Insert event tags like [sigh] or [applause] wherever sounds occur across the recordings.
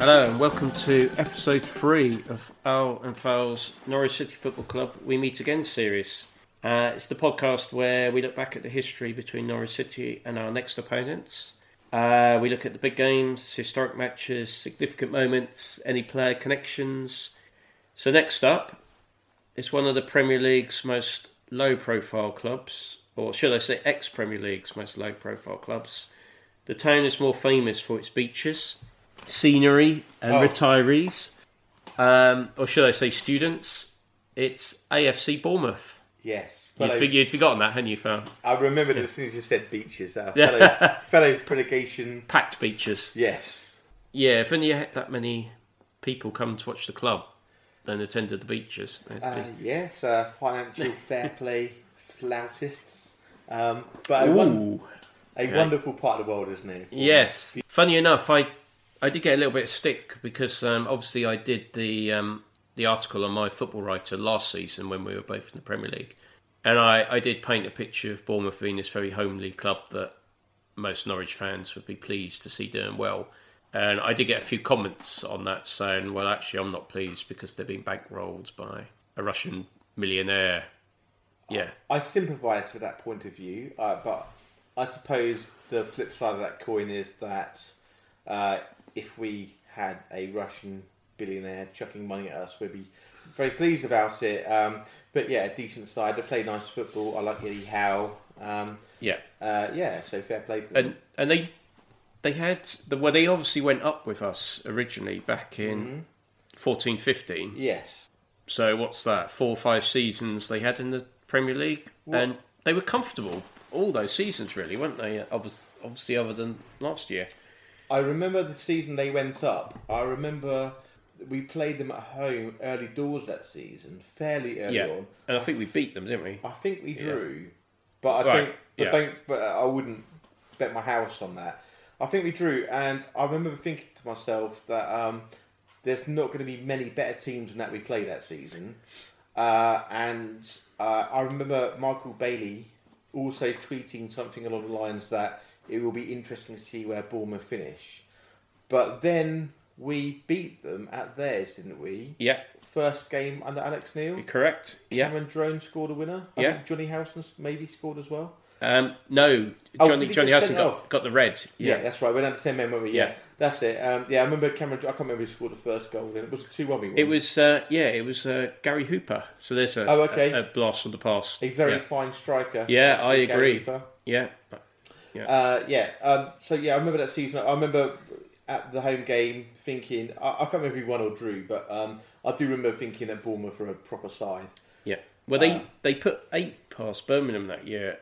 Hello and welcome to episode three of Al and Fowl's Norwich City Football Club We Meet Again series. Uh, it's the podcast where we look back at the history between Norwich City and our next opponents. Uh, we look at the big games, historic matches, significant moments, any player connections. So next up, it's one of the Premier League's most low-profile clubs, or should I say, ex-Premier League's most low-profile clubs. The town is more famous for its beaches, scenery, and Oh. retirees, um, or should I say, students. It's AFC Bournemouth. Yes. You'd, you'd forgotten that, hadn't you, Phil? I remembered as soon as you said beaches. Uh, Yeah. fellow, [laughs] fellow relegation. Packed beaches. Yes. Yeah, if only you had that many people come to watch the club, then attended the beaches. Uh, yes. Uh, financial [laughs] fair play flautists. Um, but a, Ooh, a okay. wonderful part of the world, isn't it? yes. Funny enough, I I did get a little bit of stick because um, obviously I did the um, the article on my football writer last season when we were both in the Premier League, and I, I did paint a picture of Bournemouth being this very homely club that most Norwich fans would be pleased to see doing well. And I did get a few comments on that saying, well, actually, I'm not pleased because they're being bankrolled by a Russian millionaire. Yeah. I sympathise with that point of view, uh, but I suppose the flip side of that coin is that uh, if we had a Russian billionaire chucking money at us, we'd be very pleased about it. Um, but yeah, a decent side. They play nice football. I like Eddie Howe. Um, Yeah. uh, yeah, so fair play and and they they had the well they obviously went up with us originally back in Mm-hmm. fourteen fifteen. yes. So what's that? Four or five seasons they had in the Premier League, What- and they were comfortable all those seasons, really, weren't they? Obviously other than last year. I remember the season they went up. I remember we played them at home early doors that season, fairly early yeah, on. and I think we beat them, didn't we? I think we drew, but I Right, don't. But yeah. don't. But I wouldn't bet my house on that. I think we drew, and I remember thinking to myself that um, there's not going to be many better teams than that we play that season. Uh, and uh, I remember Michael Bailey also tweeting something along the lines that it will be interesting to see where Bournemouth finish. But then we beat them at theirs, didn't we? Yeah, First game under Alex Neil. correct. Yeah. Cameron Jerome scored a winner. I Yeah. think Johnny Harrison maybe scored as well. Um, no, Oh, Johnny did Johnny get Howson sent got got the red. Yeah, Yeah, that's right. We're down to ten men, weren't we? Yeah, Yeah. that's it. Um, yeah, I remember Cameron. I can't remember who scored the first goal. Then it was a two one. it was uh, yeah, it was uh, Gary Hooper. So there's a Oh, okay. a, a blast from the past. a very yeah. fine striker. Yeah, I agree. Hooper. yeah. Uh, yeah. Um, so yeah, I remember that season. I remember at the home game thinking I, I can't remember if we won or drew, but um, I do remember thinking that Bournemouth were a proper side. Yeah. Well, they Uh, they put eight past Birmingham that year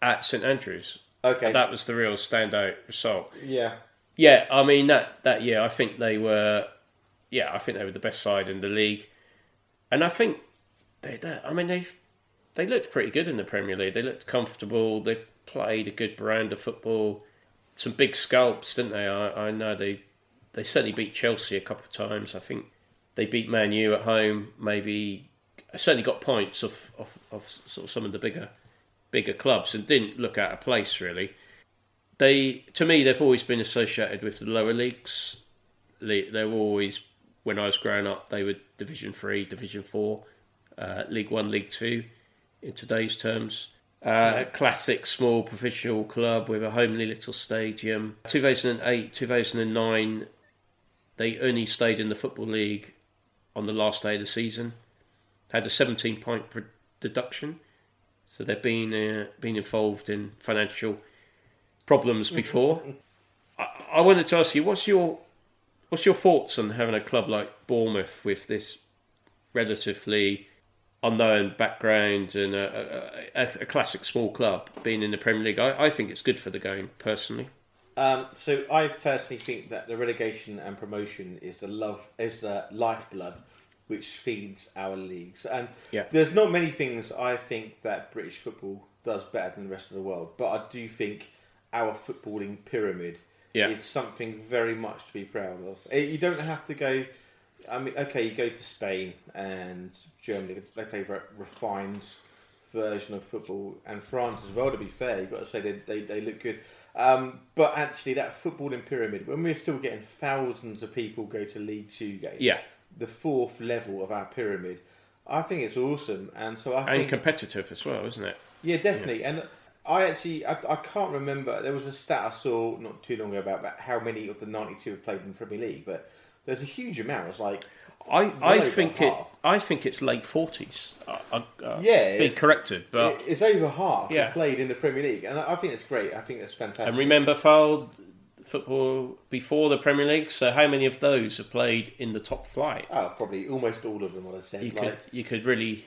at St Andrews. Okay. That was the real standout result. yeah. Yeah, I mean that that year, I think they were. Yeah, I think they were the best side in the league, and I think they. they I mean they they looked pretty good in the Premier League. They looked comfortable. They played a good brand of football. Some big scalps, didn't they? I, I know they they certainly beat Chelsea a couple of times. I think they beat Man U at home. Maybe I certainly got points of, of, of sort of some of the bigger bigger clubs and didn't look out of place really. They to me they've always been associated with the lower leagues. Le- They were always when I was growing up they were Division Three, Division Four, uh, League One, League Two, in today's terms. Uh, a classic small provincial club with a homely little stadium. 2008, 2009, they only stayed in the Football League on the last day of the season. Had a 17 point deduction. So they've been, uh, been involved in financial problems before. I, I wanted to ask you, what's your what's your thoughts on having a club like Bournemouth with this relatively unknown background and a, a, a, classic small club being in the Premier League? I, I think it's good for the game personally. Um, so I personally think that the relegation and promotion is the love is the lifeblood which feeds our leagues. And Yeah. there's not many things I think that British football does better than the rest of the world, but I do think our footballing pyramid Yeah. is something very much to be proud of. Eh, You don't have to go. I mean, okay, you go to Spain and Germany; they play a refined version of football, and France as well. To be fair, you've got to say they they, they look good. Um, but actually, that footballing pyramid, when we're still getting thousands of people go to League Two games, Yeah, the fourth level of our pyramid, I think it's awesome. And so I and think, competitive as well, isn't it? yeah, definitely. And I actually, I, I can't remember. There was a stat I saw not too long ago about, about how many of the 92 have played in the Premier League, but there's a huge amount. It's like, I, I think it. half. I think it's late forties. I, I, uh, Yeah, be corrected, but it's over half Yeah. played in the Premier League, and I I think it's great. I think that's fantastic. and remember, foul football before the Premier League. So how many of those have played in the top flight? Oh, probably almost all of them. What I said, You like, could you could really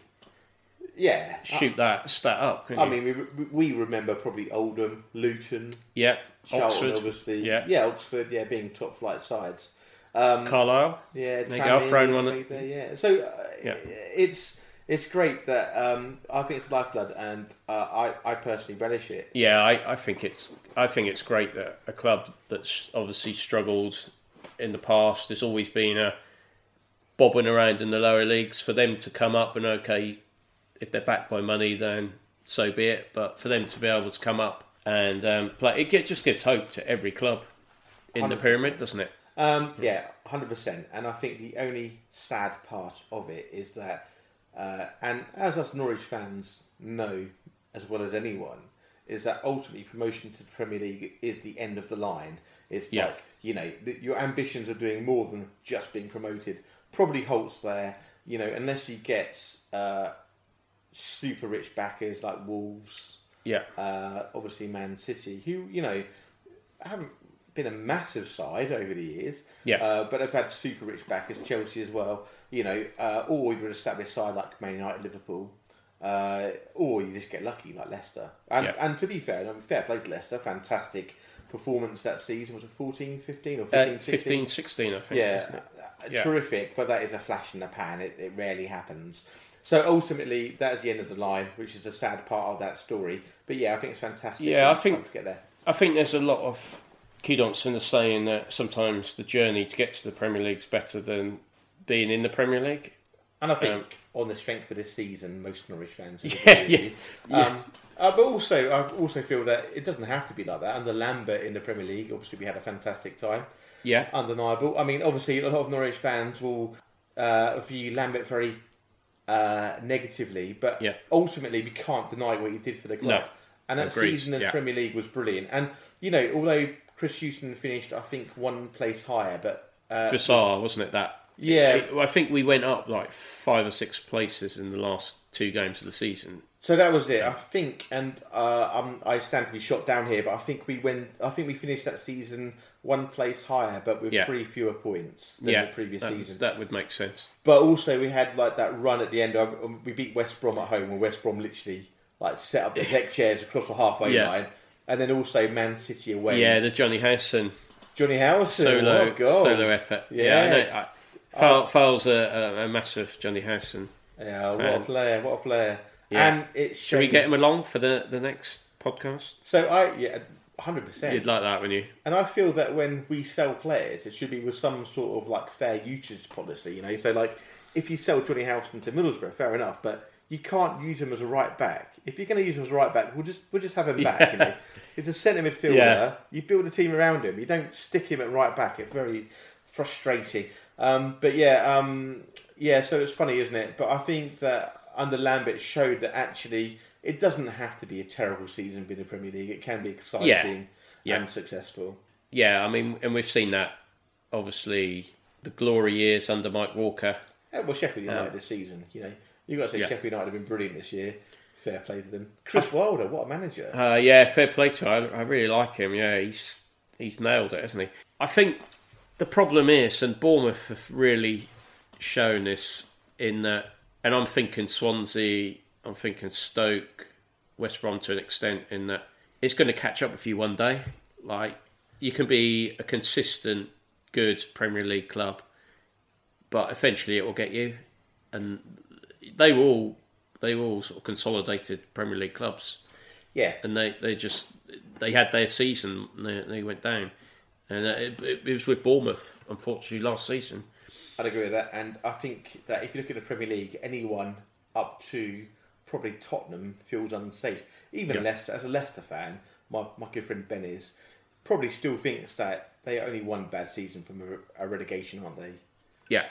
yeah, shoot that stat up. I, I you? mean, we, we remember probably Oldham, Luton, yeah, Charlton, Oxford, obviously. yeah. Oxford, yeah, being top flight sides. Um, Carlisle. yeah, There you go, thrown one there, yeah. So uh, Yeah. it's it's great that um, I think it's lifeblood, and uh, I I personally relish it. Yeah, I, I think it's I think it's great that a club that's obviously struggled in the past, there's always been a bobbing around in the lower leagues for them to come up and okay, if they're backed by money, then so be it. But for them to be able to come up and um, play, it just gives hope to every club in the 100%. pyramid, doesn't it? Um, yeah, hundred percent. And I think the only sad part of it is that, uh, and as us Norwich fans know as well as anyone, is that ultimately promotion to the Premier League is the end of the line. It's Yeah. like you know th- your ambitions are doing more than just being promoted. Probably halts there. You know, unless you get uh, super rich backers like Wolves, Yeah, uh, obviously Man City, who you know haven't been a massive side over the years, Yeah. uh, but have had super rich backers, Chelsea as well, you know, uh, or you would establish a side like Man United, Liverpool, uh, or you just get lucky like Leicester. And, Yeah. and to be fair, I mean, fair play to Leicester, fantastic performance that season. Was it 14, 15 or uh, 15, 16? 15, 16, I think. Yeah, uh, Yeah. terrific, but that is a flash in the pan. It, it rarely happens. So ultimately, that is the end of the line, which is a sad part of that story. But yeah, I think it's fantastic. Yeah, I think- to get there. I think there's a lot of kudos in the saying that sometimes the journey to get to the Premier League is better than being in the Premier League. And I think Um, on the strength of this season, most Norwich fans. would [laughs] Yeah, agree yeah, you. yes. Um, uh, but also, I also feel that it doesn't have to be like that. Under Lambert in the Premier League, obviously, we had a fantastic time. Yeah, undeniable. I mean, obviously, a lot of Norwich fans will uh, view Lambert very uh, negatively, but Yeah. ultimately, we can't deny what he did for the club. No. And that Agreed, season in the yeah. Premier League was brilliant. And you know, although Chris Hughton finished, I think, one place higher, but uh, bizarre, wasn't it? That yeah. It- I think we went up like five or six places in the last two games of the season. So that was it. I think, and uh, I'm, I stand to be shot down here, but I think we went. I think we finished that season one place higher, but with Yeah. three fewer points than yeah, the previous that, season. that would make sense. But also, we had like that run at the end. Of, we beat West Brom at home, where West Brom literally like set up their deck chairs across the halfway Yeah. line, and then also Man City away. Yeah, the Johnny Howson Johnny Howson, solo a solo effort. Yeah. Yeah, I know. I, Fowl, oh. Fowl's a, a, massive Johnny Howson. Yeah, what a player! What a player! Yeah. And it's Should we get him along for the, the next podcast? So I yeah, hundred percent. You'd like that, wouldn't you? And I feel that when we sell players, it should be with some sort of like fair usage policy. You know, so like if you sell Johnny Howson to Middlesbrough, fair enough, but you can't use him as a right back. If you're going to use him as a right back, we'll just we'll just have him back. You know, he's a centre midfielder. Yeah. You build a team around him. You don't stick him at right back. It's very frustrating. Um, but yeah, um, yeah. So it's funny, isn't it? But I think that under Lambert showed that actually it doesn't have to be a terrible season being in the Premier League. It can be exciting Yeah. and successful. Yeah, I mean, and we've seen that. Obviously, the glory years under Mike Walker. Yeah, well, Sheffield United Um, this season, you know, you got to say Yeah. Sheffield United have been brilliant this year. Fair play to them. Chris Wilder, what a manager! Uh, yeah, fair play to him. I, I really like him. Yeah, he's he's nailed it, hasn't he? I think the problem is, and Bournemouth have really shown this in that, and I'm thinking Swansea, I'm thinking Stoke, West Brom to an extent, in that it's going to catch up with you one day. Like you can be a consistent, good Premier League club, but eventually it will get you, and they were all they were all sort of consolidated Premier League clubs Yeah, and they, they just they had their season and they, they went down and it, it, was with Bournemouth unfortunately last season I'd agree with that. And I think that if you look at the Premier League, anyone up to probably Tottenham feels unsafe. Even Yeah. Leicester, as a Leicester fan, my, my good friend Ben is, probably still thinks that they only one bad season from a, a relegation, aren't they? Yeah,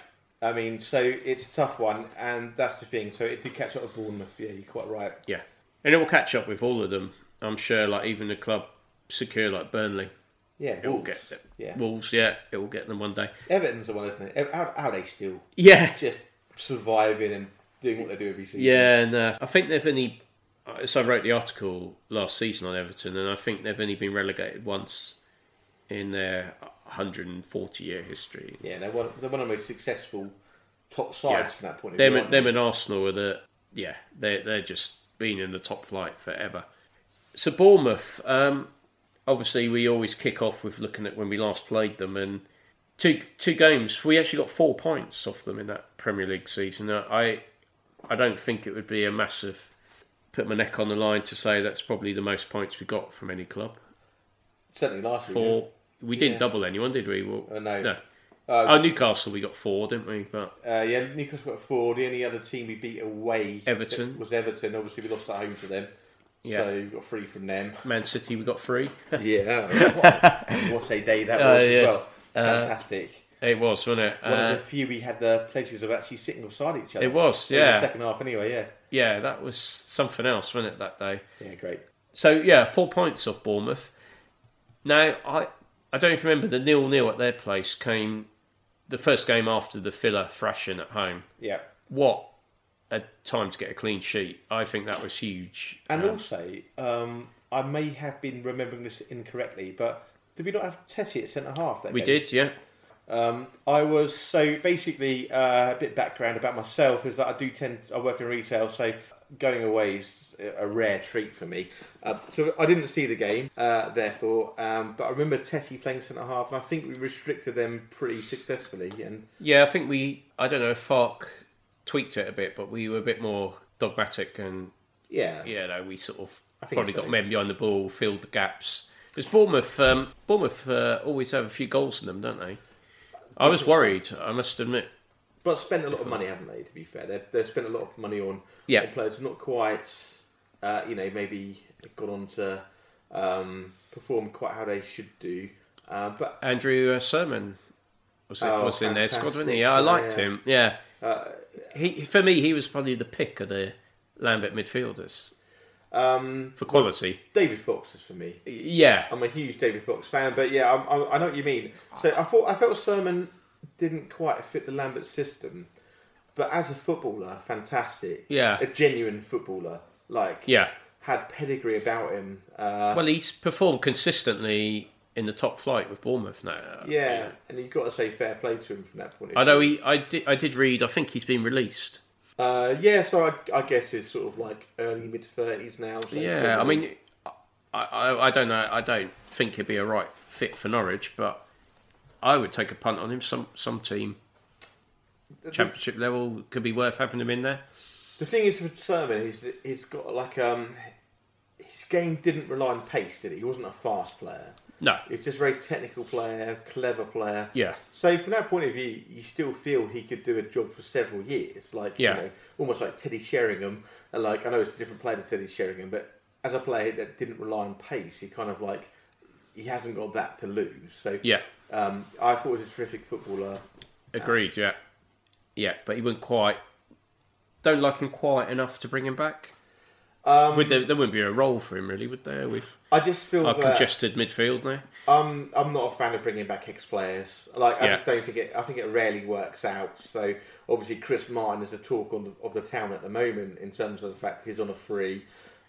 I mean, so it's a tough one, and that's the thing. So it did catch up with Bournemouth. Yeah, you're quite right. yeah, and it will catch up with all of them. I'm sure. Like even the club secure like Burnley, Yeah, it will get them. Yeah. Wolves. Yeah, it will get them one day. Everton's the one, isn't it? How, how are they still Yeah, just surviving and doing what they do every season? Yeah, and uh, I think they've only. So I wrote the article last season on Everton, and I think they've only been relegated once in their 140 year history. yeah. They're one, they're one of the most successful top sides Yeah. from that point of Them, view. them and Arsenal are the yeah they they're just been in the top flight forever. So Bournemouth, um, obviously we always kick off with looking at when we last played them, and two two games we actually got four points off them in that Premier League season. I I don't think it would be a massive put my neck on the line to say that's probably the most points we got from any club. Certainly last. Four. We didn't Yeah. double anyone, did we? Well, Uh, no. no. Uh, oh, Newcastle, we got four, didn't we? But Uh, yeah, Newcastle got four. The only other team we beat away Everton. was Everton. Obviously, we lost at home to them, Yeah. so we got three from them. Man City, we got three. [laughs] yeah, [laughs] what, a day that Uh, was as yes. well. Uh, Fantastic. it was, wasn't it? One Uh, of the few we had the pleasures of actually sitting beside each other. it was, In the yeah. second half, anyway. Yeah, Yeah, that was something else, wasn't it, that day? yeah, great. So, yeah, four points off Bournemouth. Now, I, I don't even remember the nil nil at their place came the first game after the filler thrashing at home. Yeah, What a time to get a clean sheet. I think that was huge. and Um, also, um, I may have been remembering this incorrectly, but did we not have Tettey at centre half? We game? did, yeah. Um, I was so basically uh, a bit background about myself is that I do tend I work in retail, so going away is a rare treat for me. Uh, so I didn't see the game, uh, therefore, um, but I remember Tettey playing centre half, and I think we restricted them pretty successfully. And Yeah, I think we, I don't know if Farke tweaked it a bit, but we were a bit more dogmatic and yeah, yeah, no, we sort of I think probably so. got men behind the ball, filled the gaps. Because Bournemouth, um, Bournemouth uh, always have a few goals in them, don't they? I was worried, I must admit. But spent a lot of money, haven't they? To be fair, they've, they've spent a lot of money on, Yeah. on players who not quite, uh, you know, maybe gone on to um, perform quite how they should do. Uh, but Andrew uh, Surman was, Oh, was in their squad, wasn't he? Yeah, I liked yeah. him. Yeah, uh, he for me he was probably the pick of the Lambert midfielders um, for quality. David Fox is for me. Yeah, I'm a huge David Fox fan, but yeah, I'm, I'm, I know what you mean. So I thought I felt Surman didn't quite fit the Lambert system, but as a footballer, fantastic. Yeah. a genuine footballer, like yeah. had pedigree about him. Uh, Well, he's performed consistently in the top flight with Bournemouth now. yeah, and you've got to say fair play to him from that point of view. I know he. I did. I did read. I think he's been released. Uh, yeah, so I, I guess he's sort of like early mid thirties now. So Yeah, I mean, I, I, I don't know. I don't think he'd be a right fit for Norwich, but I would take a punt on him. Some some team championship level could be worth having him in there. the thing is with Surman, he's he's got like um, his game didn't rely on pace, did he? He wasn't a fast player. No, He's just a very technical player, clever player. yeah, So from that point of view, you still feel he could do a job for several years, like Yeah. you know, almost like Teddy Sheringham. And like I know it's a different player to Teddy Sheringham, but as a player that didn't rely on pace, he kind of like he hasn't got that to lose. So yeah. Um, I thought he was a terrific footballer. Agreed. Yeah, yeah. But he wouldn't quite. Don't like him quite enough to bring him back. Um, Would there, there wouldn't be a role for him really, would there? With I just feel our that congested midfield now. I'm I'm not a fan of bringing back ex players. Like I Yeah. just don't think it. I think it rarely works out. So obviously Chris Martin is the talk on the, of the town at the moment in terms of the fact he's on a free.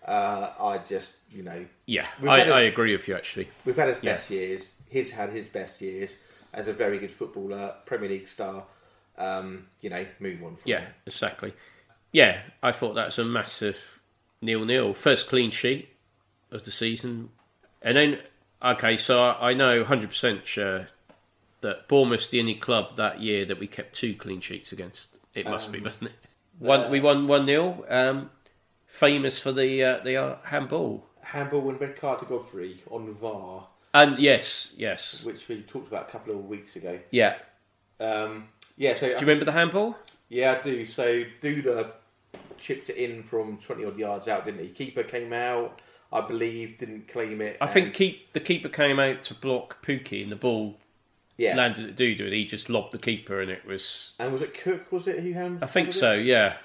Uh, I just you know Yeah, I, a- I agree with you actually. we've had his Yeah. best years. He's had his best years as a very good footballer, Premier League star. Um, you know, move on. From Yeah, there. exactly. Yeah, I thought that was a massive nil-nil. First clean sheet of the season. And then, okay, so I, know 100% sure that Bournemouth's the only club that year that we kept two clean sheets against. It must be, Um, mustn't it? One, we won 1-0. Um, famous for the uh, the uh, handball. Handball and red card to Godfrey on VAR, And yes, yes. which we talked about a couple of weeks ago. Yeah. Um, yeah, so Do you remember the handball? Yeah, I do. So Duda chipped it in from 20 odd yards out, didn't he? Keeper came out. I believe, didn't claim it. I and- think keep the keeper came out to block Pukki, and the ball yeah. landed at Duda, and he just lobbed the keeper, and it was. And was it Cook? Was it who handled? I think so. Yeah.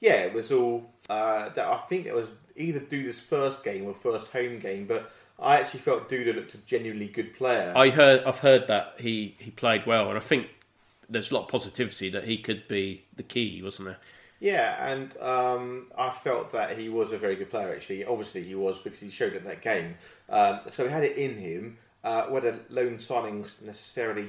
Yeah, it was all. Uh, that I think it was either Duda's first game or first home game, but I actually felt Duda looked a genuinely good player. I heard. I've heard that he he played well, and I think there's a lot of positivity that he could be the key, wasn't there? Yeah, and um, I felt that he was a very good player. Actually, obviously he was because he showed it that game. Um, so he had it in him. Uh, whether loan signings necessarily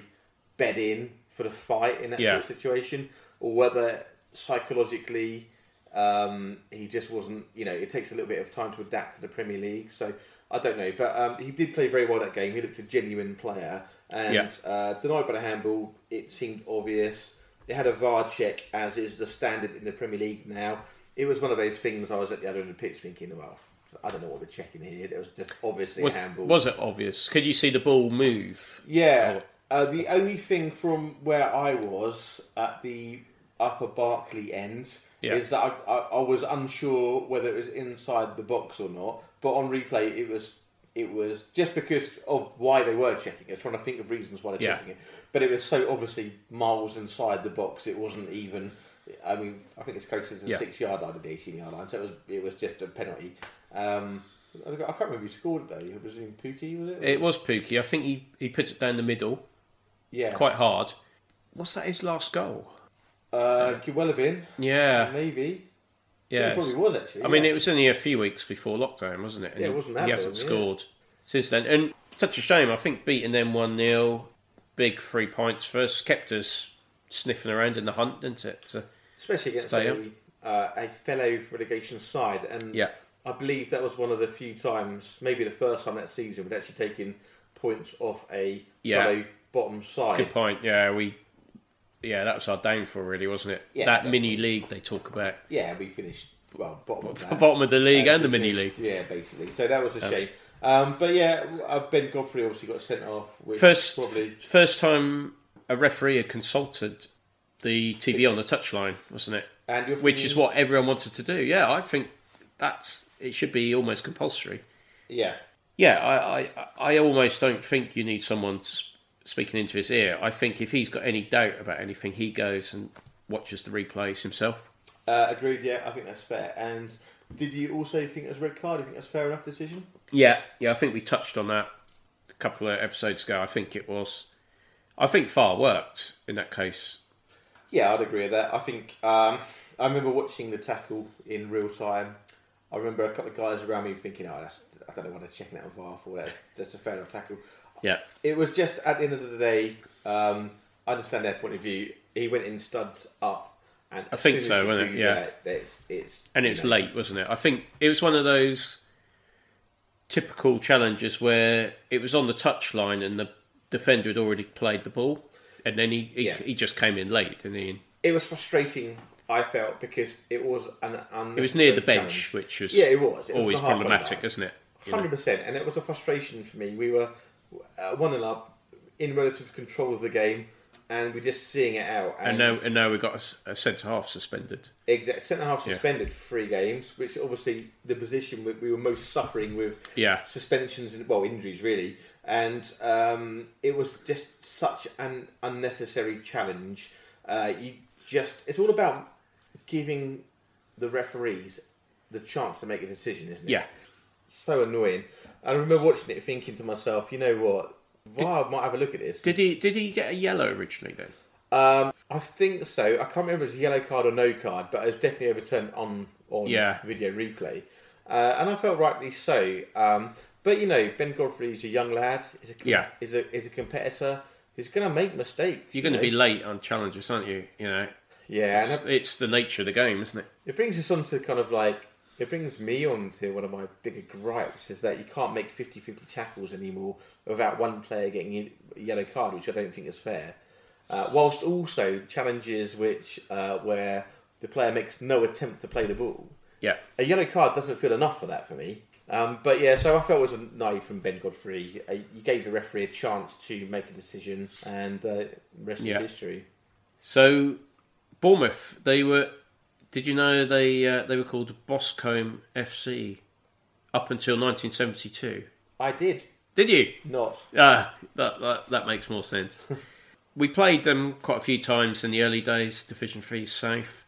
bed in for the fight in that Yeah. sort of situation, or whether psychologically um, he just wasn't. You know, it takes a little bit of time to adapt to the Premier League. So I don't know, but um, he did play very well that game. He looked a genuine player, and Yeah. uh, denied by the handball. It seemed obvious. It had a VAR check, as is the standard in the Premier League now. It was one of those things. I was at the other end of the pitch thinking, well, I don't know what we're checking here. It was just obviously Was, a handball. was it obvious? Could you see the ball move? Yeah. Oh. Uh, the only thing from where I was at the upper Barclay end Yeah. is that I, I, I was unsure whether it was inside the box or not. But on replay, it was it was just because of why they were checking. it. I was trying to think of reasons why they're Yeah. checking it. But it was so obviously miles inside the box. It wasn't even. I mean, I think it's closer to the Yeah. six yard line the eighteen yard line. So it was it was just a penalty. Um, I can't remember who scored it though. I presume Pukki was it? It was Pukki. I think he, he put it down the middle yeah. quite hard. Was that his last goal? Uh, could well have been. Yeah, Maybe. yeah. It probably was actually. I mean, it was only a few weeks before lockdown, wasn't it? And Yeah, it wasn't that He hasn't long, yeah. scored since then, and such a shame. I think beating them one 0 big three points first, kept us sniffing around in the hunt, didn't it? So, especially against a, uh, a fellow relegation side, and yeah, I believe that was one of the few times, maybe the first time that season, we'd actually taken points off a Yeah. fellow bottom side. good point. Yeah, we. Yeah, that was our downfall, really, wasn't it? Yeah, that definitely. mini league they talk about, Yeah, we finished well bottom of that. bottom of the league Uh, and the mini finished- league. Yeah, basically. So that was a shame. Um, but yeah, Ben Godfrey obviously got sent off. First, probably first time a referee had consulted the TV on the touchline, wasn't it? and Which is what everyone wanted to do. Yeah, I think that's it should be almost compulsory. Yeah, Yeah, I, I, I almost don't think you need someone speaking into his ear. I think if he's got any doubt about anything, he goes and watches the replays himself. uh, agreed. Yeah, I think that's fair. And did you also think it was a red card? Do you think that's a fair enough decision? Yeah, yeah, I think we touched on that a couple of episodes ago. I think it was. I think VAR worked in that case. Yeah, I'd agree with that. I think um, I remember watching the tackle in real time. I remember a couple of guys around me thinking, "Oh, that's I don't know what they're checking out of VAR for. That's, that's a fair enough tackle." Yeah, It was just at the end of the day. Um, I understand their point of view. He went in studs up, and I think so, wasn't it? Yeah. that, it's it's and it's know, late, wasn't it? I think it was one of those typical challenges where it was on the touchline and the defender had already played the ball, and then he he, Yeah. he just came in late, didn't he? It was frustrating. I felt because it was an It was near the bench, challenge. which was Yeah, it was. It was always problematic, isn't it? Hundred percent, and it was a frustration for me. We were uh, one and up in relative control of the game, and we're just seeing it out. And now, and now we got a centre half suspended. exact centre half Yeah. suspended for three games, which obviously the position we, we were most suffering with Yeah, suspensions and well injuries really, and um, it was just such an unnecessary challenge. Uh, you just it's all about giving the referees the chance to make a decision, isn't it? yeah. so annoying. I remember watching it, thinking to myself, you know what, VAR might have a look at this. Did he did he get a yellow originally then? Um, I think so. I can't remember if it was a yellow card or no card, but it was definitely overturned on on Yeah. video replay, uh, and I felt rightly so. Um, but you know, Ben Godfrey's a young lad. He's a Yeah. He's a he's a competitor. He's going to make mistakes. You're going to be late on challenges, aren't you? You know, yeah, and it's, it's the nature of the game, isn't it? It brings us on to kind of like it brings me on to one of my bigger gripes is that you can't make 50-50 tackles anymore without one player getting a yellow card, which I don't think is fair. Uh, whilst also challenges which uh, where the player makes no attempt to play the ball, Yeah, a yellow card doesn't feel enough for that for me. Um, but yeah, so I felt it was a naive from Ben Godfrey. Uh, you gave the referee a chance to make a decision, and uh, rest Yeah. is history. So, Bournemouth, they were. Did you know they uh, they were called Boscombe FC up until 1972. I did Did you? not. Ah, that, that, that makes more sense. [laughs] we played them quite a few times in the early days, Division 3 South.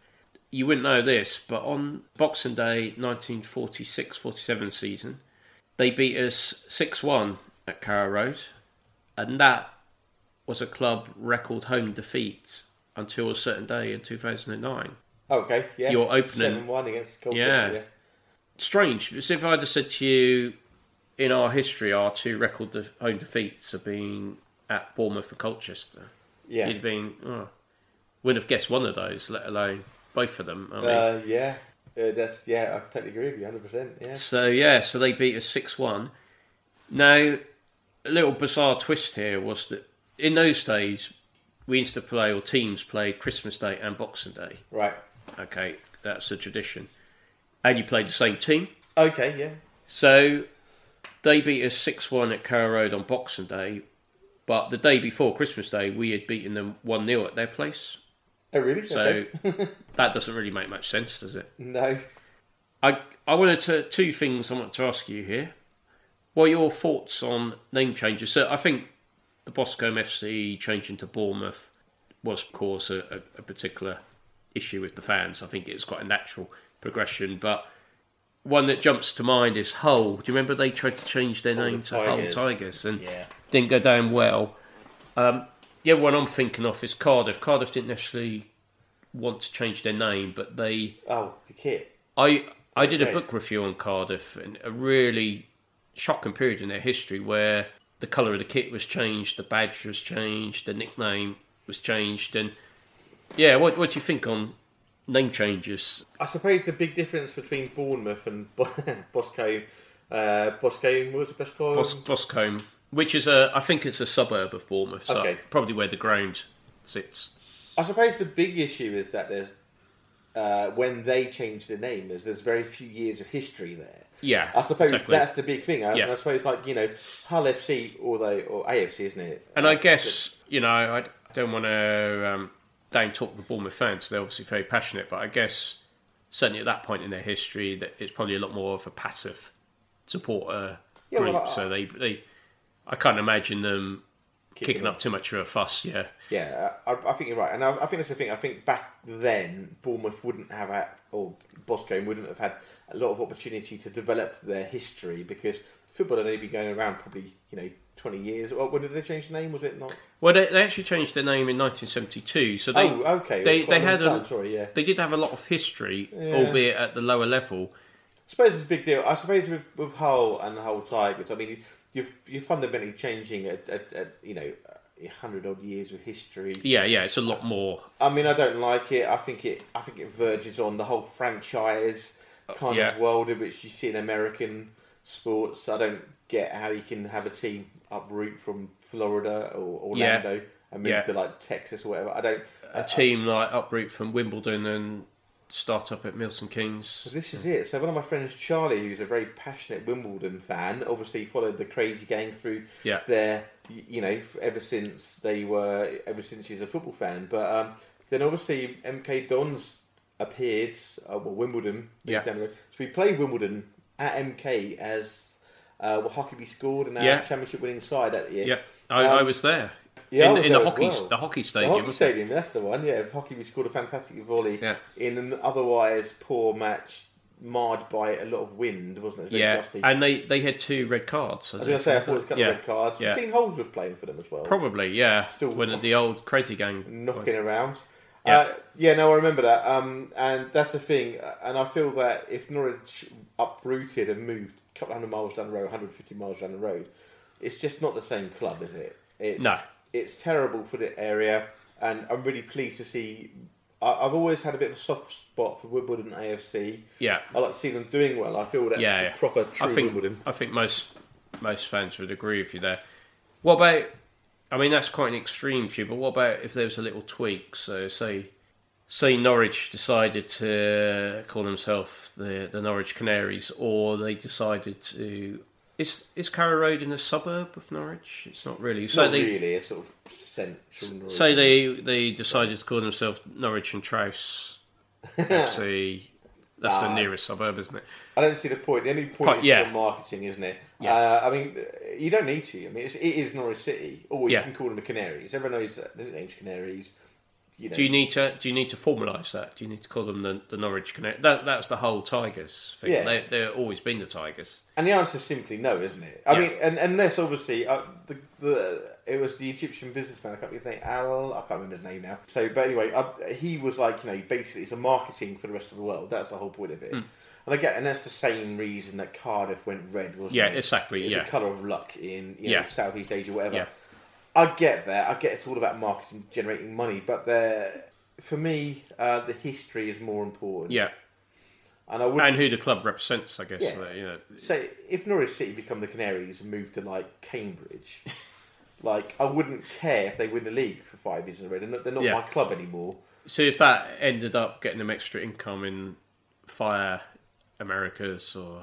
You wouldn't know this, but on Boxing Day 1946 47 season, they beat us 6 1 at Carrow Road, and that was a club record home defeat until a certain day in 2009. Okay, yeah. Your opening- seven one against Colchester. Yeah. Yeah. Strange, because if I'd have said to you, in our history, our two record de- home defeats have been at Bournemouth and Colchester. Yeah. You'd have been, oh, wouldn't have guessed one of those, let alone both of them. I mean, Uh, yeah. Uh, that's yeah. I totally agree with you. Hundred percent. Yeah. so yeah, so they beat us six one. Now, a little bizarre twist here was that in those days, we used to play or teams played Christmas Day and Boxing Day. Right. Okay, that's the tradition, and you played the same team. Okay. Yeah. So they beat us 6 1 at Carrow Road on Boxing Day, but the day before Christmas Day, we had beaten them 1 0 at their place. Oh really? So okay. [laughs] that doesn't really make much sense, does it? No. I, I wanted to, two things I want to ask you here. What are your thoughts on name changes? So I think the Boscombe FC changing to Bournemouth was, of course, a, a, a particular issue with the fans. I think it's quite a natural progression, but one that jumps to mind is Hull. Do you remember they tried to change their name to Tigers. Hull Tigers and Yeah. didn't go down well? Um, the other one I'm thinking of is Cardiff. Cardiff didn't necessarily want to change their name, but they Oh, the kit. I I did a book review on Cardiff and a really shocking period in their history where the colour of the kit was changed, the badge was changed, the nickname was changed, and yeah, what what do you think on name changes? I suppose the big difference between Bournemouth and [laughs] Boscombe, uh, Boscombe was it Boscombe? Bos- Boscombe, which is a I think it's a suburb of Bournemouth, so Okay. probably where the ground sits. I suppose the big issue is that there's uh, when they changed the name, is there's very few years of history there. Yeah, I suppose exactly. that's the big thing. I, Yeah. I suppose like you know Hull FC or they or AFC, isn't it? And I guess you know I don't want to um, down talk the Bournemouth fans. They're obviously very passionate, but I guess certainly at that point in their history, that it's probably a lot more of a passive supporter Yeah, group. well, I- so they they I can't imagine them Kicking kicking up too much of a fuss. Yeah, Yeah, I, I think you're right, and I, I think that's the thing. I think back then Bournemouth wouldn't have had, or Boscombe wouldn't have had a lot of opportunity to develop their history because football had only been going around probably you know twenty years. Oh, or when did they change the name? Was it not? well they, they actually changed their name in 1972. So they oh, okay. they they had a sorry, yeah. they did have a lot of history, Yeah. albeit at the lower level. I suppose it's a big deal. I suppose with, with Hull and the Hull Tigers, I mean, you're, you're fundamentally changing a, a, a you know hundred odd years of history. Yeah, yeah, it's a lot more. I mean, I don't like it. I think it. I think it verges on the whole franchise kind yeah. of world in which you see in American sports. I don't get how you can have a team uproot from Florida or Orlando and move Yeah. to like Texas or whatever. I don't. A team like uproot from Wimbledon and start up at Milton Keynes. So this is it. So one of my friends, Charlie, who's a very passionate Wimbledon fan, obviously followed the crazy gang through Yeah. their, you know, ever since they were, ever since he's a football fan. But um, then obviously MK Dons appeared, uh, well, Wimbledon. Yeah. down the road. So we played Wimbledon at MK as uh, well, Huckerby scored and our Yeah. championship winning side that year. Yeah, I, Um, I was there. Yeah, in in the hockey well. the hockey The stadium. hockey stadium, that's the one. Yeah, hockey. We scored a fantastic volley Yeah. in an otherwise poor match, marred by a lot of wind, wasn't it? It was Yeah, gusty. and they, they had two red cards. I was going to say, I thought it was a couple yeah. of red cards. Yeah. Dean Holes was playing for them as well. Probably, yeah. Still- when the old crazy gang knocking was. around. Yeah. Uh, yeah, no, I remember that. Um, and that's the thing. And I feel that if Norwich uprooted and moved a couple hundred miles down the road, 150 miles down the road, it's just not the same club, is it? It's, No. It's terrible for the area, and I'm really pleased to see. I, I've always had a bit of a soft spot for Wimbledon AFC. Yeah, I like to see them doing well. I feel that's Yeah, the yeah. proper true I think Wimbledon. I think most most fans would agree with you there. What about? I mean, that's quite an extreme view, but what about if there was a little tweak? So, say, say Norwich decided to call themselves the the Norwich Canaries, or they decided to. Is is Carrow Road in a suburb of Norwich? It's not really. So not they really a sort of central. Norwich. say they they decided to call themselves Norwich and Trowse [laughs] FC. That's the nearest suburb, isn't it? I don't see the point. The only point is yeah. for marketing, isn't it? Yeah. Uh, I mean, you don't need to. I mean, it's, it is Norwich City, or you Yeah. can call them the Canaries. Everyone knows that the name's Canaries. You know, Do you need to do you need to formalise that? Do you need to call them the, the Norwich Connect? That that's the whole Tigers thing. Yeah. They they've always been the Tigers. and the answer is simply no, isn't it? I Yeah. mean, and unless obviously uh, the the it was the Egyptian businessman. I can't remember his name. Al. I can't remember his name now. So, but anyway, uh, he was like, you know, basically it's a marketing for the rest of the world. That's the whole point of it. Hmm. And I get, and that's the same reason that Cardiff went red, wasn't Yeah, it? exactly, It's yeah. a colour of luck in you know, Yeah. Southeast Asia, or whatever. Yeah. I get that. I get it's all about marketing, generating money, but the for me, uh, the history is more important. Yeah, and I would and who the club represents, I guess. Yeah. uh, you know, say if Norwich City become the Canaries and move to like Cambridge, [laughs] like I wouldn't care if they win the league for five years in a row. They're not, they're not Yeah. my club anymore. so if that ended up getting them extra income in Fire Americas or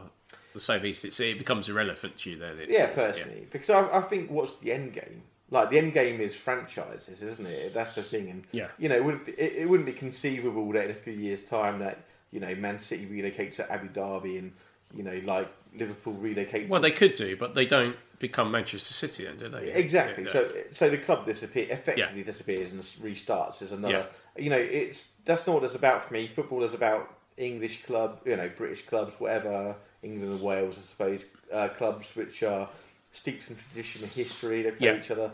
the Southeast, it's, it becomes irrelevant to you then. It's, Yeah, personally, because I, I think what's the end game? Like the end game is franchises, isn't it? That's the thing, and Yeah. you know, it wouldn't be, it, it wouldn't be conceivable that in a few years' time that you know Man City relocates to Abu Dhabi and you know like Liverpool relocates. Well, they could do, but they don't become Manchester City, then, do they? Exactly. Yeah, So, so the club disappear effectively disappears and restarts as another. You know, it's that's not what it's about for me. Football is about English club, you know, British clubs, whatever, England and Wales, I suppose, uh, clubs which are steeped in tradition and history. They play Yeah. each other.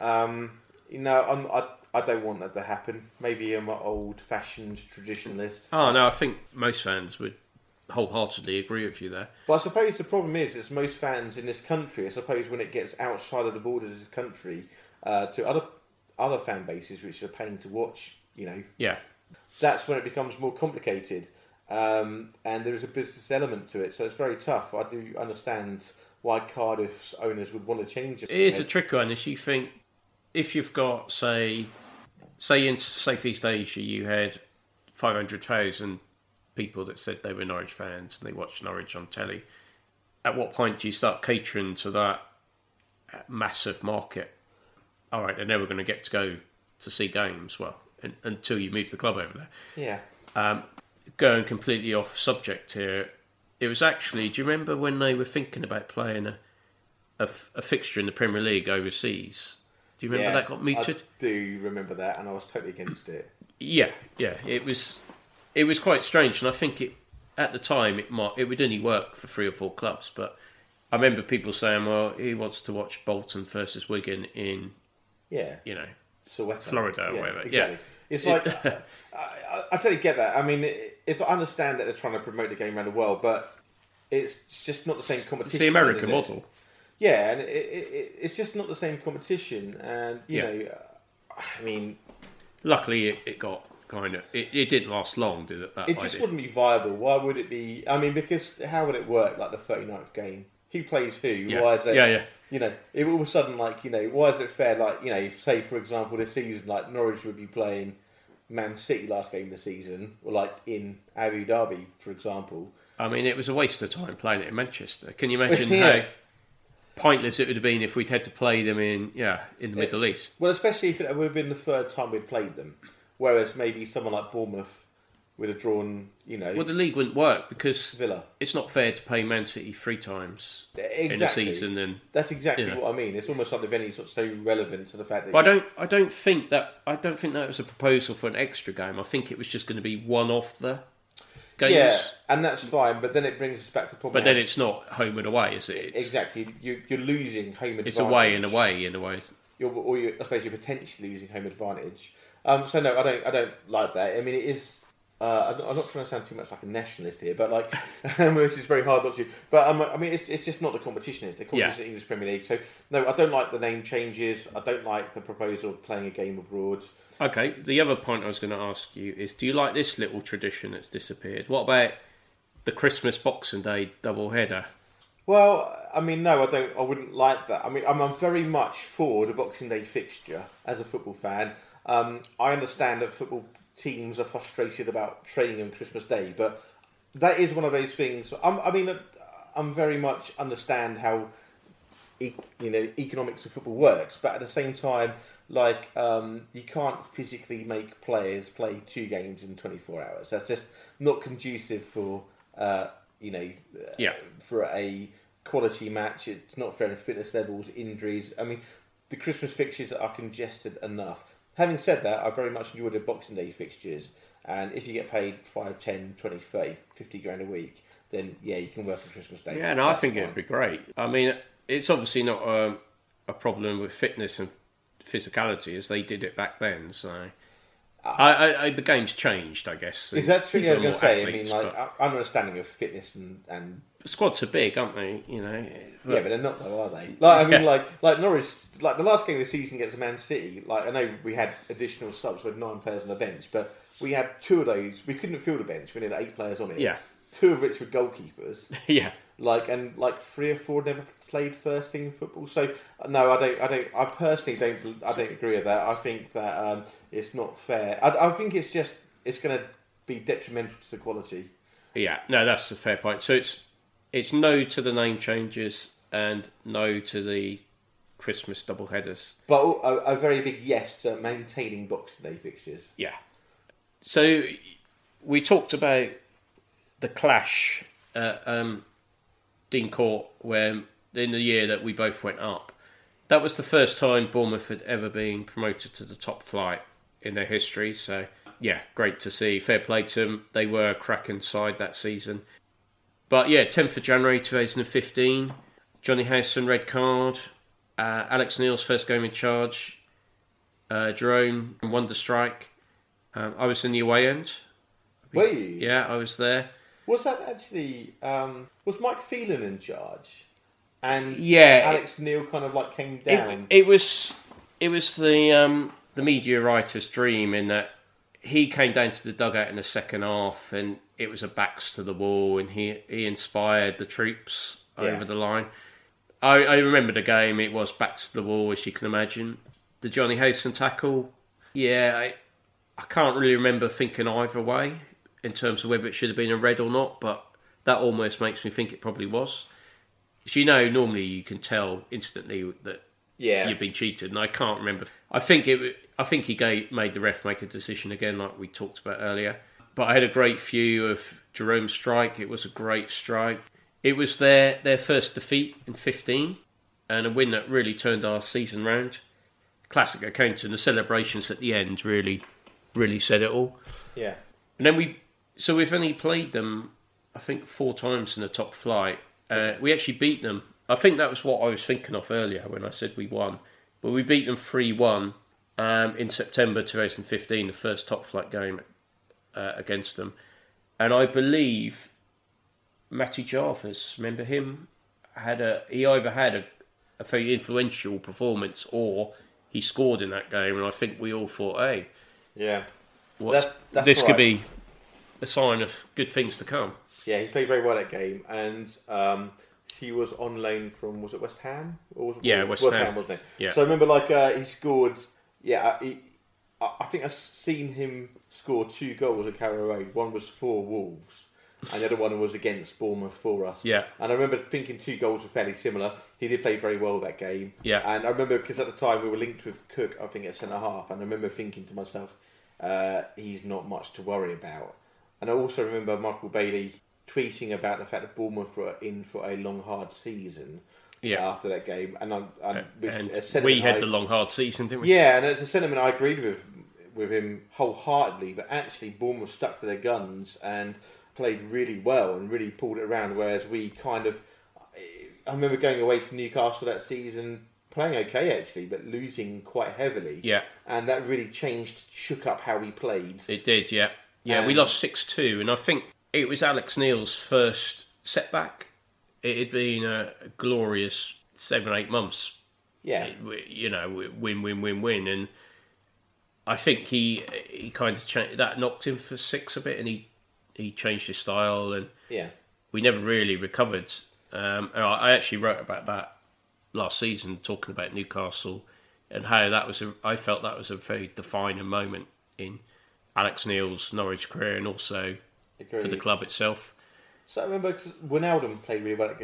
Um, you know, I'm, I I don't want that to happen. Maybe I'm an old-fashioned traditionalist. Oh no, I think most fans would wholeheartedly agree with you there. But I suppose the problem is, is most fans in this country. I suppose when it gets outside of the borders of this country uh, to other other fan bases which are paying to watch, you know, Yeah, that's when it becomes more complicated, um, and there is a business element to it. So it's very tough. I do understand why Cardiff's owners would want to change it. it is a tricky one. If you think if you've got say say in Southeast Asia you had five hundred thousand people that said they were Norwich fans and they watched Norwich on telly, at what point do you start catering to that massive market? All right, they're never going to get to go to see games. Well, until you move the club over there. yeah. Um, going completely off subject here, it was actually. Do you remember when they were thinking about playing a fixture in the Premier League overseas? Do you remember yeah, that got mooted? I do remember that, and I was totally against it. Yeah, yeah. It was it was quite strange, and I think it at the time it might it would only work for three or four clubs, but I remember people saying, "Well, he wants to watch Bolton versus Wigan in Yeah. you know Soweto. Florida or yeah, whatever, Exactly. yeah. It's like I, I, I totally get that. I mean, it's I understand that they're trying to promote the game around the world, but it's just not the same competition. it's the American model." Yeah, and it, it, it, it's just not the same competition. And you Yeah. know, I mean, Luckily, it, it got kind of it, it didn't last long, did it? That it just idea? wouldn't be viable. Why would it be? I mean, because how would it work? Like the 39th game, who plays who? Yeah. Why is it? Yeah, yeah. You know, if all of a sudden, like you know, why is it fair? Like you know, say for example, this season, like Norwich would be playing Man City last game of the season, or like in Abu Dhabi, for example. I mean, it was a waste of time playing it in Manchester. Can you [laughs] imagine Yeah. how pointless it would have been if we'd had to play them in yeah in the Middle East? Well, especially if it would have been the third time we'd played them, whereas maybe someone like Bournemouth would have drawn, you know, Well, the league wouldn't work because Villa. it's not fair to pay Man City three times in a season. And That's exactly you know. what I mean. It's almost like the venue's sort of so relevant to the fact that. but I don't I don't think that I don't think that was a proposal for an extra game. I think it was just going to be one off the games. Yeah, and that's fine. But then it brings us back to the problem. But then it's not home and away, is it? It's, exactly you, you're losing home advantage. It's away and away in a way. You're, or you're, I suppose you're potentially losing home advantage. Um, so no, I don't. I don't like that. I mean, it is. Uh, I'm, not, trying to sound too much like a nationalist here, but like, [laughs] which is very hard not to. But um, I mean, it's, it's just not the competition. It's the competition Yeah. English Premier League. So no, I don't like the name changes. I don't like the proposal of playing a game abroad. Okay, the other point I was going to ask you is do you like this little tradition that's disappeared? What about the Christmas Boxing Day double header? Well, I mean, no, I don't. I wouldn't like that. I mean, I'm, I'm very much for the Boxing Day fixture as a football fan. Um, I understand that football teams are frustrated about training on Christmas Day, but that is one of those things. I'm, I mean, I'm very much understand how e- you know economics of football works, but at the same time, like um, you can't physically make players play two games in 24 hours. That's just not conducive for uh, you know uh, Yeah. for a quality match. It's not fair in fitness levels, injuries. I mean, the Christmas fixtures are congested enough. Having said that, I very much enjoy the Boxing Day fixtures. And if you get paid 5, 10, 20, 30, 50 grand a week, then yeah, you can work on Christmas Day. Yeah, no, I think fine. it'd be great. I mean, it's obviously not um, a problem with fitness and physicality as they did it back then. So, I, I, I, the game's changed, I guess. Is that true? I was going to say. athletes, I mean, like, but understanding of fitness and, and squads are big, aren't they? You know, yeah, but they're not though, are they? Like, I mean, Yeah. like, like Norwich, like the last game of the season against Man City. Like, I know we had additional subs with nine players on the bench, but we had two of those. We couldn't fill the bench. We needed eight players on it. Yeah. two of which were goalkeepers. [laughs] yeah, like, and like three or four never played first team football. So no, I don't. I don't. I personally don't. I don't agree with that. I think that um, it's not fair. I, I think it's just it's going to be detrimental to the quality. yeah. No, that's a fair point. So it's it's no to the name changes and no to the Christmas double headers. But a, a very big yes to maintaining Boxing Day fixtures. Yeah. So we talked about the clash at um, Dean Court when in the year that we both went up. That was the first time Bournemouth had ever been promoted to the top flight in their history. So yeah, great to see. Fair play to them. They were a cracking side that season. But yeah, 10th of January 2015, Johnny Howson red card. Uh, Alex Neil's first game in charge. Uh, Jerome Wonder Strike. Um, I was in the away end. Were you? Yeah, I was there. Was that actually um, was Mike Phelan in charge? And Yeah, Alex Neil kind of like came down. it was it was the um, the media writer's dream in that he came down to the dugout in the second half and it was a backs to the wall and he he inspired the troops Yeah. over the line. I, I remember the game. It was backs to the wall, as you can imagine. The Johnny Howson tackle. Yeah, I, I can't really remember thinking either way in terms of whether it should have been a red or not, but that almost makes me think it probably was. As you know, normally you can tell instantly that yeah, you've been cheated, and I can't remember. I think it. I think he gave, made the ref make a decision again, like we talked about earlier. But I had a great view of Jerome's strike. It was a great strike. It was their their first defeat in 15, and a win that really turned our season round. Classic Accounting. The celebrations at the end really, really said it all. yeah. And then we, so we've only played them, I think, four times in the top flight. Uh, we actually beat them. I think that was what I was thinking of earlier when I said we won. But we beat them 3 1 um, in September 2015, the first top flight game uh, against them. And I believe Matty Jarvis, remember him? Had a He either had a, a very influential performance or he scored in that game. And I think we all thought, hey, Yeah, That's- that's this right. could be a sign of good things to come. Yeah. He played very well that game, and um, he was on loan from was it West Ham or was it Yeah, Wolves? West Ham. wasn't it? Yeah. So I remember like uh, he scored. Yeah, uh, he, I I think I've seen him score two goals at Carrow Road. One was for Wolves, and the other one was against Bournemouth for us. Yeah. And I remember thinking two goals were fairly similar. He did play very well that game. Yeah. And I remember because at the time we were linked with Cook, I think at centre half, and I remember thinking to myself, uh, he's not much to worry about. And I also remember Michael Bailey tweeting about the fact that Bournemouth were in for a long, hard season Yeah. after that game. And, I, I, which, and we had I- the long, hard season, didn't we? yeah, and it's a sentiment I agreed with with him wholeheartedly. But actually, Bournemouth stuck to their guns and played really well and really pulled it around. Whereas we kind of, I remember going away to Newcastle that season, playing okay actually, but losing quite heavily. Yeah, and that really changed, shook up how we played. it did, yeah. Yeah, we lost 6 2, and I think it was Alex Neil's first setback. It had been a glorious seven, eight months Yeah, you know, win, win, win, win, and I think he he kind of changed that knocked him for six a bit, and he he changed his style, and yeah, we never really recovered. Um, I I actually wrote about that last season, talking about Newcastle and how that was. A, I felt that was a very defining moment in Alex Neil's Norwich career, and also for the club itself. So I remember 'cause Wijnaldum played really well,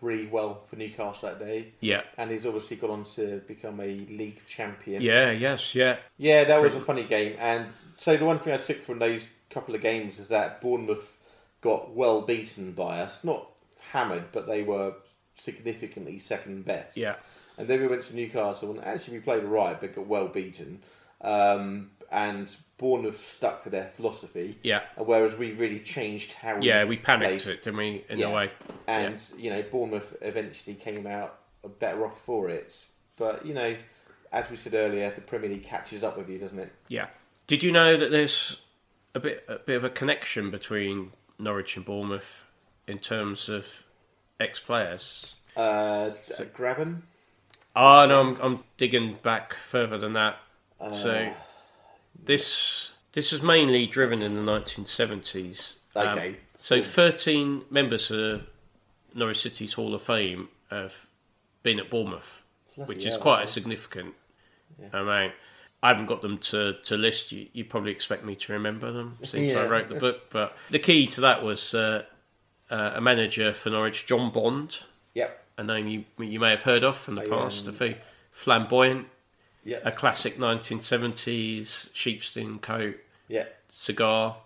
really well for Newcastle that day, Yeah. and he's obviously gone on to become a league champion. Yeah, yes, yeah. Yeah, that was a funny game. And so the one thing I took from those couple of games is that Bournemouth got well beaten by us, not hammered, but they were significantly second best. Yeah. And then we went to Newcastle and actually we played right, but got well beaten. Um, and Bournemouth stuck to their philosophy. Yeah. Whereas we really changed how we Yeah, we panicked played. it, didn't we, in Yeah. a way? And you know, Bournemouth eventually came out better off for it. But you know, as we said earlier, the Premier League catches up with you, doesn't it? Yeah. Did you know that there's a bit a bit of a connection between Norwich and Bournemouth in terms of ex players? Uh, Grabban. Oh no, I'm I'm digging back further than that. Uh, so this this was mainly driven in the 1970s. Um, Okay, so 13 members of Norwich City's Hall of Fame have been at Bournemouth, which is quite a significant amount. I haven't got them to, to list. You, you probably expect me to remember them since I wrote the book. But the key to that was uh, uh, a manager for Norwich, John Bond, Yep. a name you you may have heard of from the I, past. um, a very flamboyant, Yep. a classic 1970s sheepskin coat, Yep. cigar,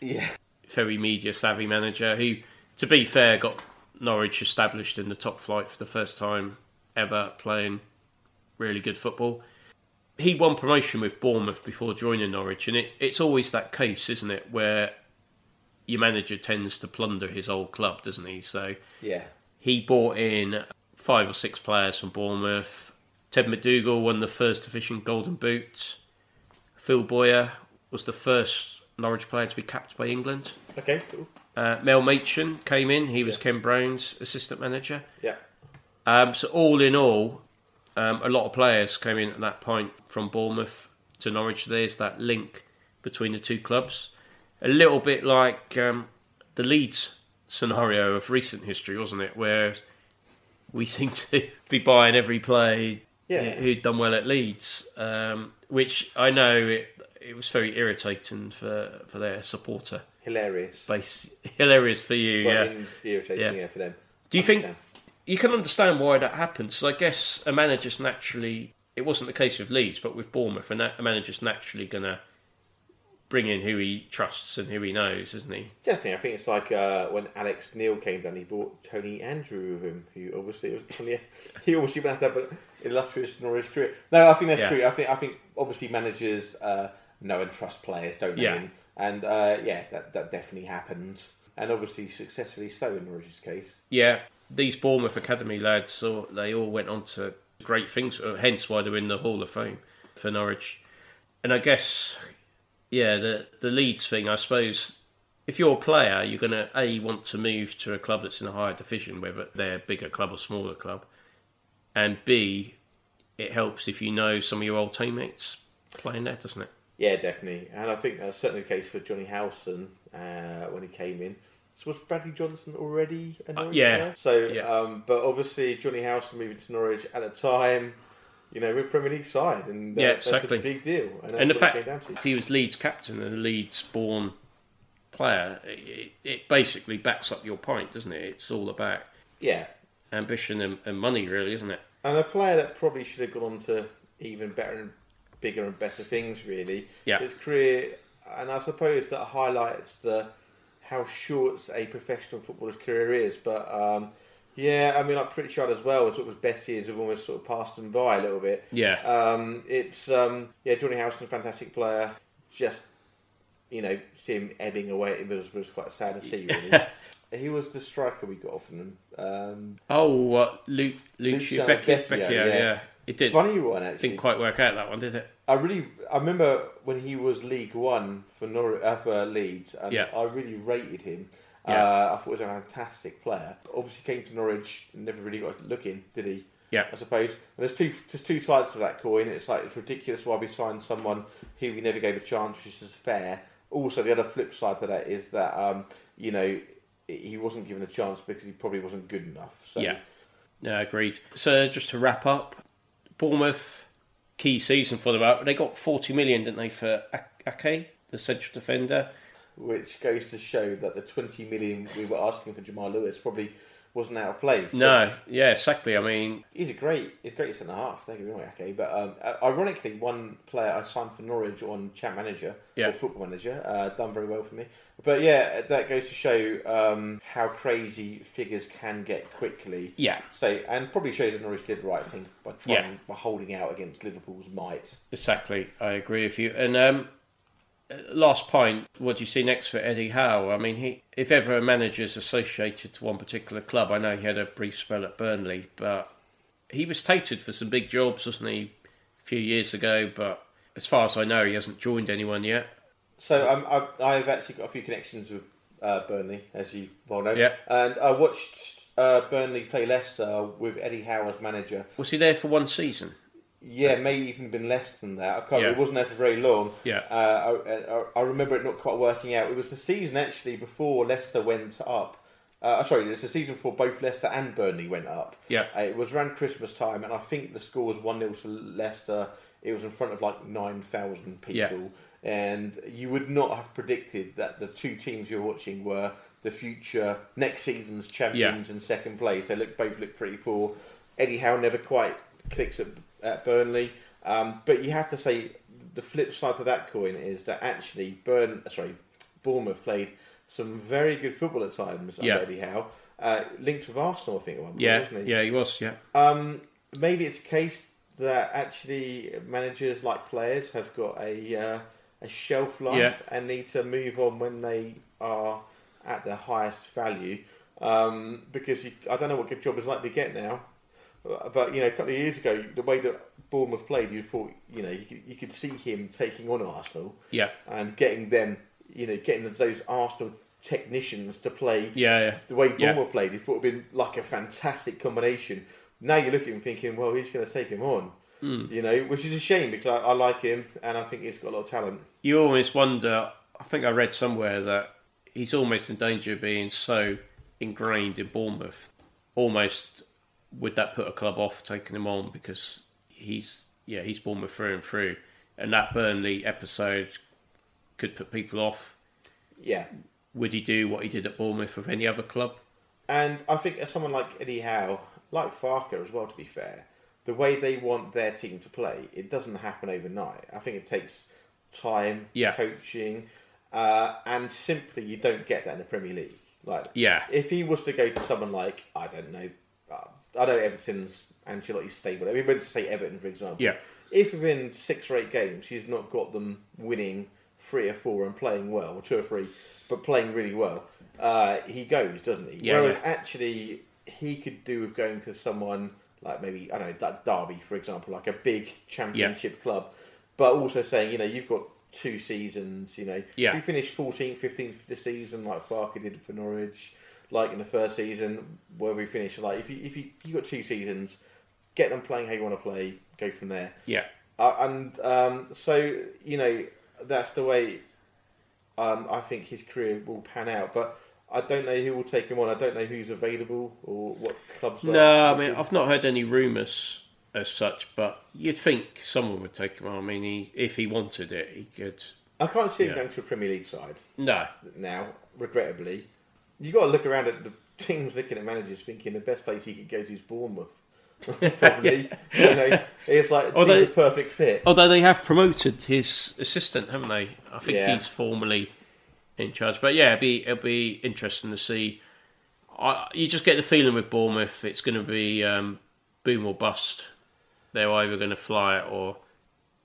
Yeah. very media savvy manager who, to be fair, got Norwich established in the top flight for the first time ever, playing really good football. He won promotion with Bournemouth before joining Norwich, and it, it's always that case, isn't it, where your manager tends to plunder his old club, doesn't he? So Yeah. he brought in five or six players from Bournemouth. Ted MacDougall won the first division Golden Boot. Phil Boyer was the first Norwich player to be capped by England. Okay. Cool. Uh, Mel Machin came in. He was Ken Brown's assistant manager. Yeah. Um, so all in all, um, a lot of players came in at that point from Bournemouth to Norwich. There's that link between the two clubs. A little bit like um, the Leeds scenario of recent history, wasn't it? Where we [laughs] seem to be buying every play Yeah. who'd done well at Leeds, um, which I know it, it was very irritating for, for their supporter Hilarious. base. [laughs] Hilarious for you, But yeah. in- irritating, Yeah. yeah. for them. Do you think you can understand why that happens? So I guess a manager's naturally. It wasn't the case with Leeds, but with Bournemouth, a, na- a manager's naturally going to bring in who he trusts and who he knows, isn't he? Definitely, I think it's like uh, when Alex Neil came down, he brought Tony Andreu with him, who obviously was Tony, [laughs] he obviously went to have illustrious Norwich career. No, I think that's Yeah. true. I think I think obviously managers uh, know and trust players, don't they? Yeah. And, and uh, yeah, that that definitely happens, and obviously successfully so in Norwich's case. Yeah, these Bournemouth academy lads, so they all went on to great things. uh, Hence why they're in the Hall of Fame for Norwich. And I guess, yeah, the the Leeds thing. I suppose if you're a player, you're going to a want to move to a club that's in a higher division, whether they're a bigger club or smaller club, and b it helps if you know some of your old teammates playing there, doesn't it? Yeah, definitely, and I think that's certainly the case for Johnny Howson uh, when he came in. So was Bradley Johnson already a Norwich Uh, yeah, player? So, yeah. um, but obviously Johnny Howson moving to Norwich at the time, you know, we're Premier League side, and uh, Yeah, that's exactly. a big deal. And, and the fact came down to. that he was Leeds captain and a Leeds born player, it, it basically backs up your point, doesn't it? It's all about yeah, ambition and, and money, really, isn't it? and a player that probably should have gone on to even better and bigger and better things. Really, Yeah. his career, and I suppose that highlights the how short a professional footballer's career is. But um, yeah, I mean, I'm pretty sure as well. Sort of his best years have almost sort of passed him by a little bit. Yeah, Um, it's um, yeah, Johnny Howson, fantastic player. Just you know, see him ebbing away at Middlesbrough was quite sad to see. Really, [laughs] he was the striker we got off him. Um, Oh, what Lu- Lucio Becchio? Becchio, yeah. yeah. It did, funny one actually. didn't quite work out that one, did it? I really, I remember when he was League One for Nor- uh, for Leeds, and Yeah. I really rated him. Yeah. Uh, I thought he was a fantastic player. Obviously, came to Norwich, and never really got looking, did he? Yeah. I suppose. And there's two, there's two sides to that coin. It's like it's ridiculous why we signed someone who we never gave a chance, which is fair. Also, the other flip side to that is that um, you know he wasn't given a chance because he probably wasn't good enough. So, Yeah. No, agreed. So just to wrap up, Bournemouth key season for them. Uh, they got forty million, didn't they, for Ake, the central defender? which goes to show that the 20 million we were asking for Jamal Lewis probably wasn't out of place. So No, yeah, exactly. I mean, he's a great, he's a great centre half. Thank you very much, okay. But um, uh, ironically, one player I signed for Norwich on Champ Manager Yeah. or Football Manager uh, done very well for me. But yeah, that goes to show um, how crazy figures can get quickly. yeah, So and probably shows that Norwich did the right thing by trying Yeah. by holding out against Liverpool's might. exactly. I agree with you. And um, last point, what do you see next for Eddie Howe? I mean, he if ever a manager's associated to one particular club, I know he had a brief spell at Burnley, but he was tated for some big jobs, wasn't he, a few years ago? But as far as I know, he hasn't joined anyone yet. So um, I, I've actually got a few connections with uh, Burnley, as you well know. Yeah. And I watched uh, Burnley play Leicester with Eddie Howe as manager. Was he there for one season? Yeah, may even been less than that. I can't. Yeah. It wasn't there for very long. Yeah. Uh, I, I, I remember it not quite working out. It was the season actually before Leicester went up. Uh, sorry, it was the season before both Leicester and Burnley went up. Yeah. Uh, it was around Christmas time, and I think the score was 1 0 to Leicester. It was in front of like 9,000 people. Yeah. And you would not have predicted that the two teams you're watching were the future next season's champions in second place. They look both look pretty poor. Eddie Howe never quite clicks at, at Burnley. Um, but you have to say the flip side to that coin is that actually Burn, sorry, Bournemouth played some very good football at times Yeah. Eddie Howe. Uh, linked with Arsenal, I think, at one point, Yeah, wasn't he? yeah, he was. Yeah, Um, maybe it's a case that actually managers, like players, have got a uh, a shelf life Yeah. and need to move on when they are at their highest value. Um, because you, I don't know what good job is like to get now, but you know, a couple of years ago, the way that Bournemouth played, you thought you know you could, you could see him taking on Arsenal yeah, and getting them, you know, getting those Arsenal technicians to play yeah, yeah. the way Yeah. Bournemouth played, he thought it'd been like a fantastic combination. Now you look at him thinking, well, he's going to take him on, Hmm. you know, which is a shame because I, I like him and I think he's got a lot of talent. You almost wonder. I think I read somewhere that he's almost in danger of being so ingrained in Bournemouth. Almost would that put a club off taking him on because he's yeah he's Bournemouth through and through, and that Burnley episode could put people off. Yeah, Would he do what he did at Bournemouth with any other club? and I think as someone like Eddie Howe, like Farke as well, to be fair, the way they want their team to play, it doesn't happen overnight. I think it takes time, Yeah. coaching, uh, and simply you don't get that in the Premier League. Like, Yeah, if he was to go to someone like I don't know, uh, I know Everton's Ancelotti's stable. I mean, went to say Everton for example. Yeah. If within six or eight games he's not got them winning three or four and playing well, or two or three, but playing really well, uh, he goes, doesn't he? Yeah, Whereas yeah. actually he could do with going to someone like maybe I don't know, like Derby for example, like a big championship club, but also saying you know you've got two seasons, you know, Yeah. if you finish 14th, 15th this season like Farke did for Norwich, like in the first season where we finished, like if you if you you got two seasons, get them playing how you want to play, go from there. yeah, Uh, and um, so you know that's the way um, I think his career will pan out. But I don't know who will take him on. I don't know who's available or what clubs. No, I mean I've not heard any rumours as such, but you'd think someone would take him on. I mean, he, if he wanted it, he could. I can't see him Yeah. going to a Premier League side No, now. Regrettably, you got to look around at the teams looking at managers, thinking the best place he could go to is Bournemouth. [laughs] [laughs] Probably, you know, it's like Although- a perfect fit. although they have promoted his assistant, haven't they? I think Yeah. he's formally in charge. But yeah, it'll be it'll be interesting to see. I, you just get the feeling with Bournemouth, it's going to be um, boom or bust. They're either going to fly it or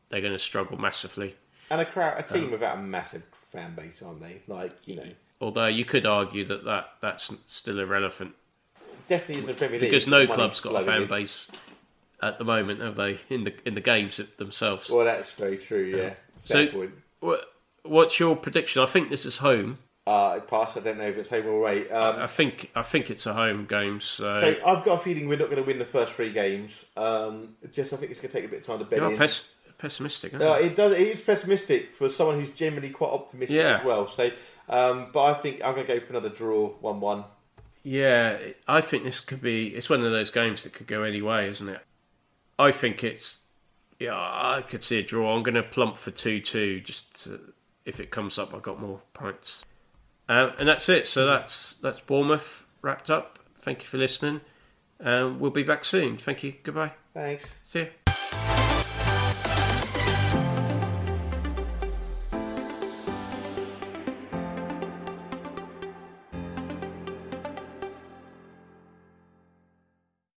they're going to struggle massively. And a crowd, a team without a massive fan base, aren't they? Like you know, Although you could argue that, that that's still irrelevant definitely isn't the Premier League because no club's got a fan in. base at the moment, have they? In the in the games themselves. Well, that's very true. Yeah. So- Fair. What, what's your prediction? I think this is home. Uh, pass. I don't know if it's home or away. Um, I think I think it's a home game. So, so I've got a feeling we're not going to win the first three games. Um, just I think it's going to take a bit of time to bed you're in. pes- pessimistic. No, you? it does. It is pessimistic for someone who's generally quite optimistic Yeah. as well. So, um, but I think I'm going to go for another draw, one-one. Yeah, I think this could be. It's one of those games that could go any way, isn't it? I think it's. Yeah, I could see a draw. I'm going to plump for two-two. Just to, if it comes up, I've got more points. Um, and that's it. So that's that's Bournemouth wrapped up. Thank you for listening. Um, we'll be back soon. Thank you. Goodbye. Thanks. See you.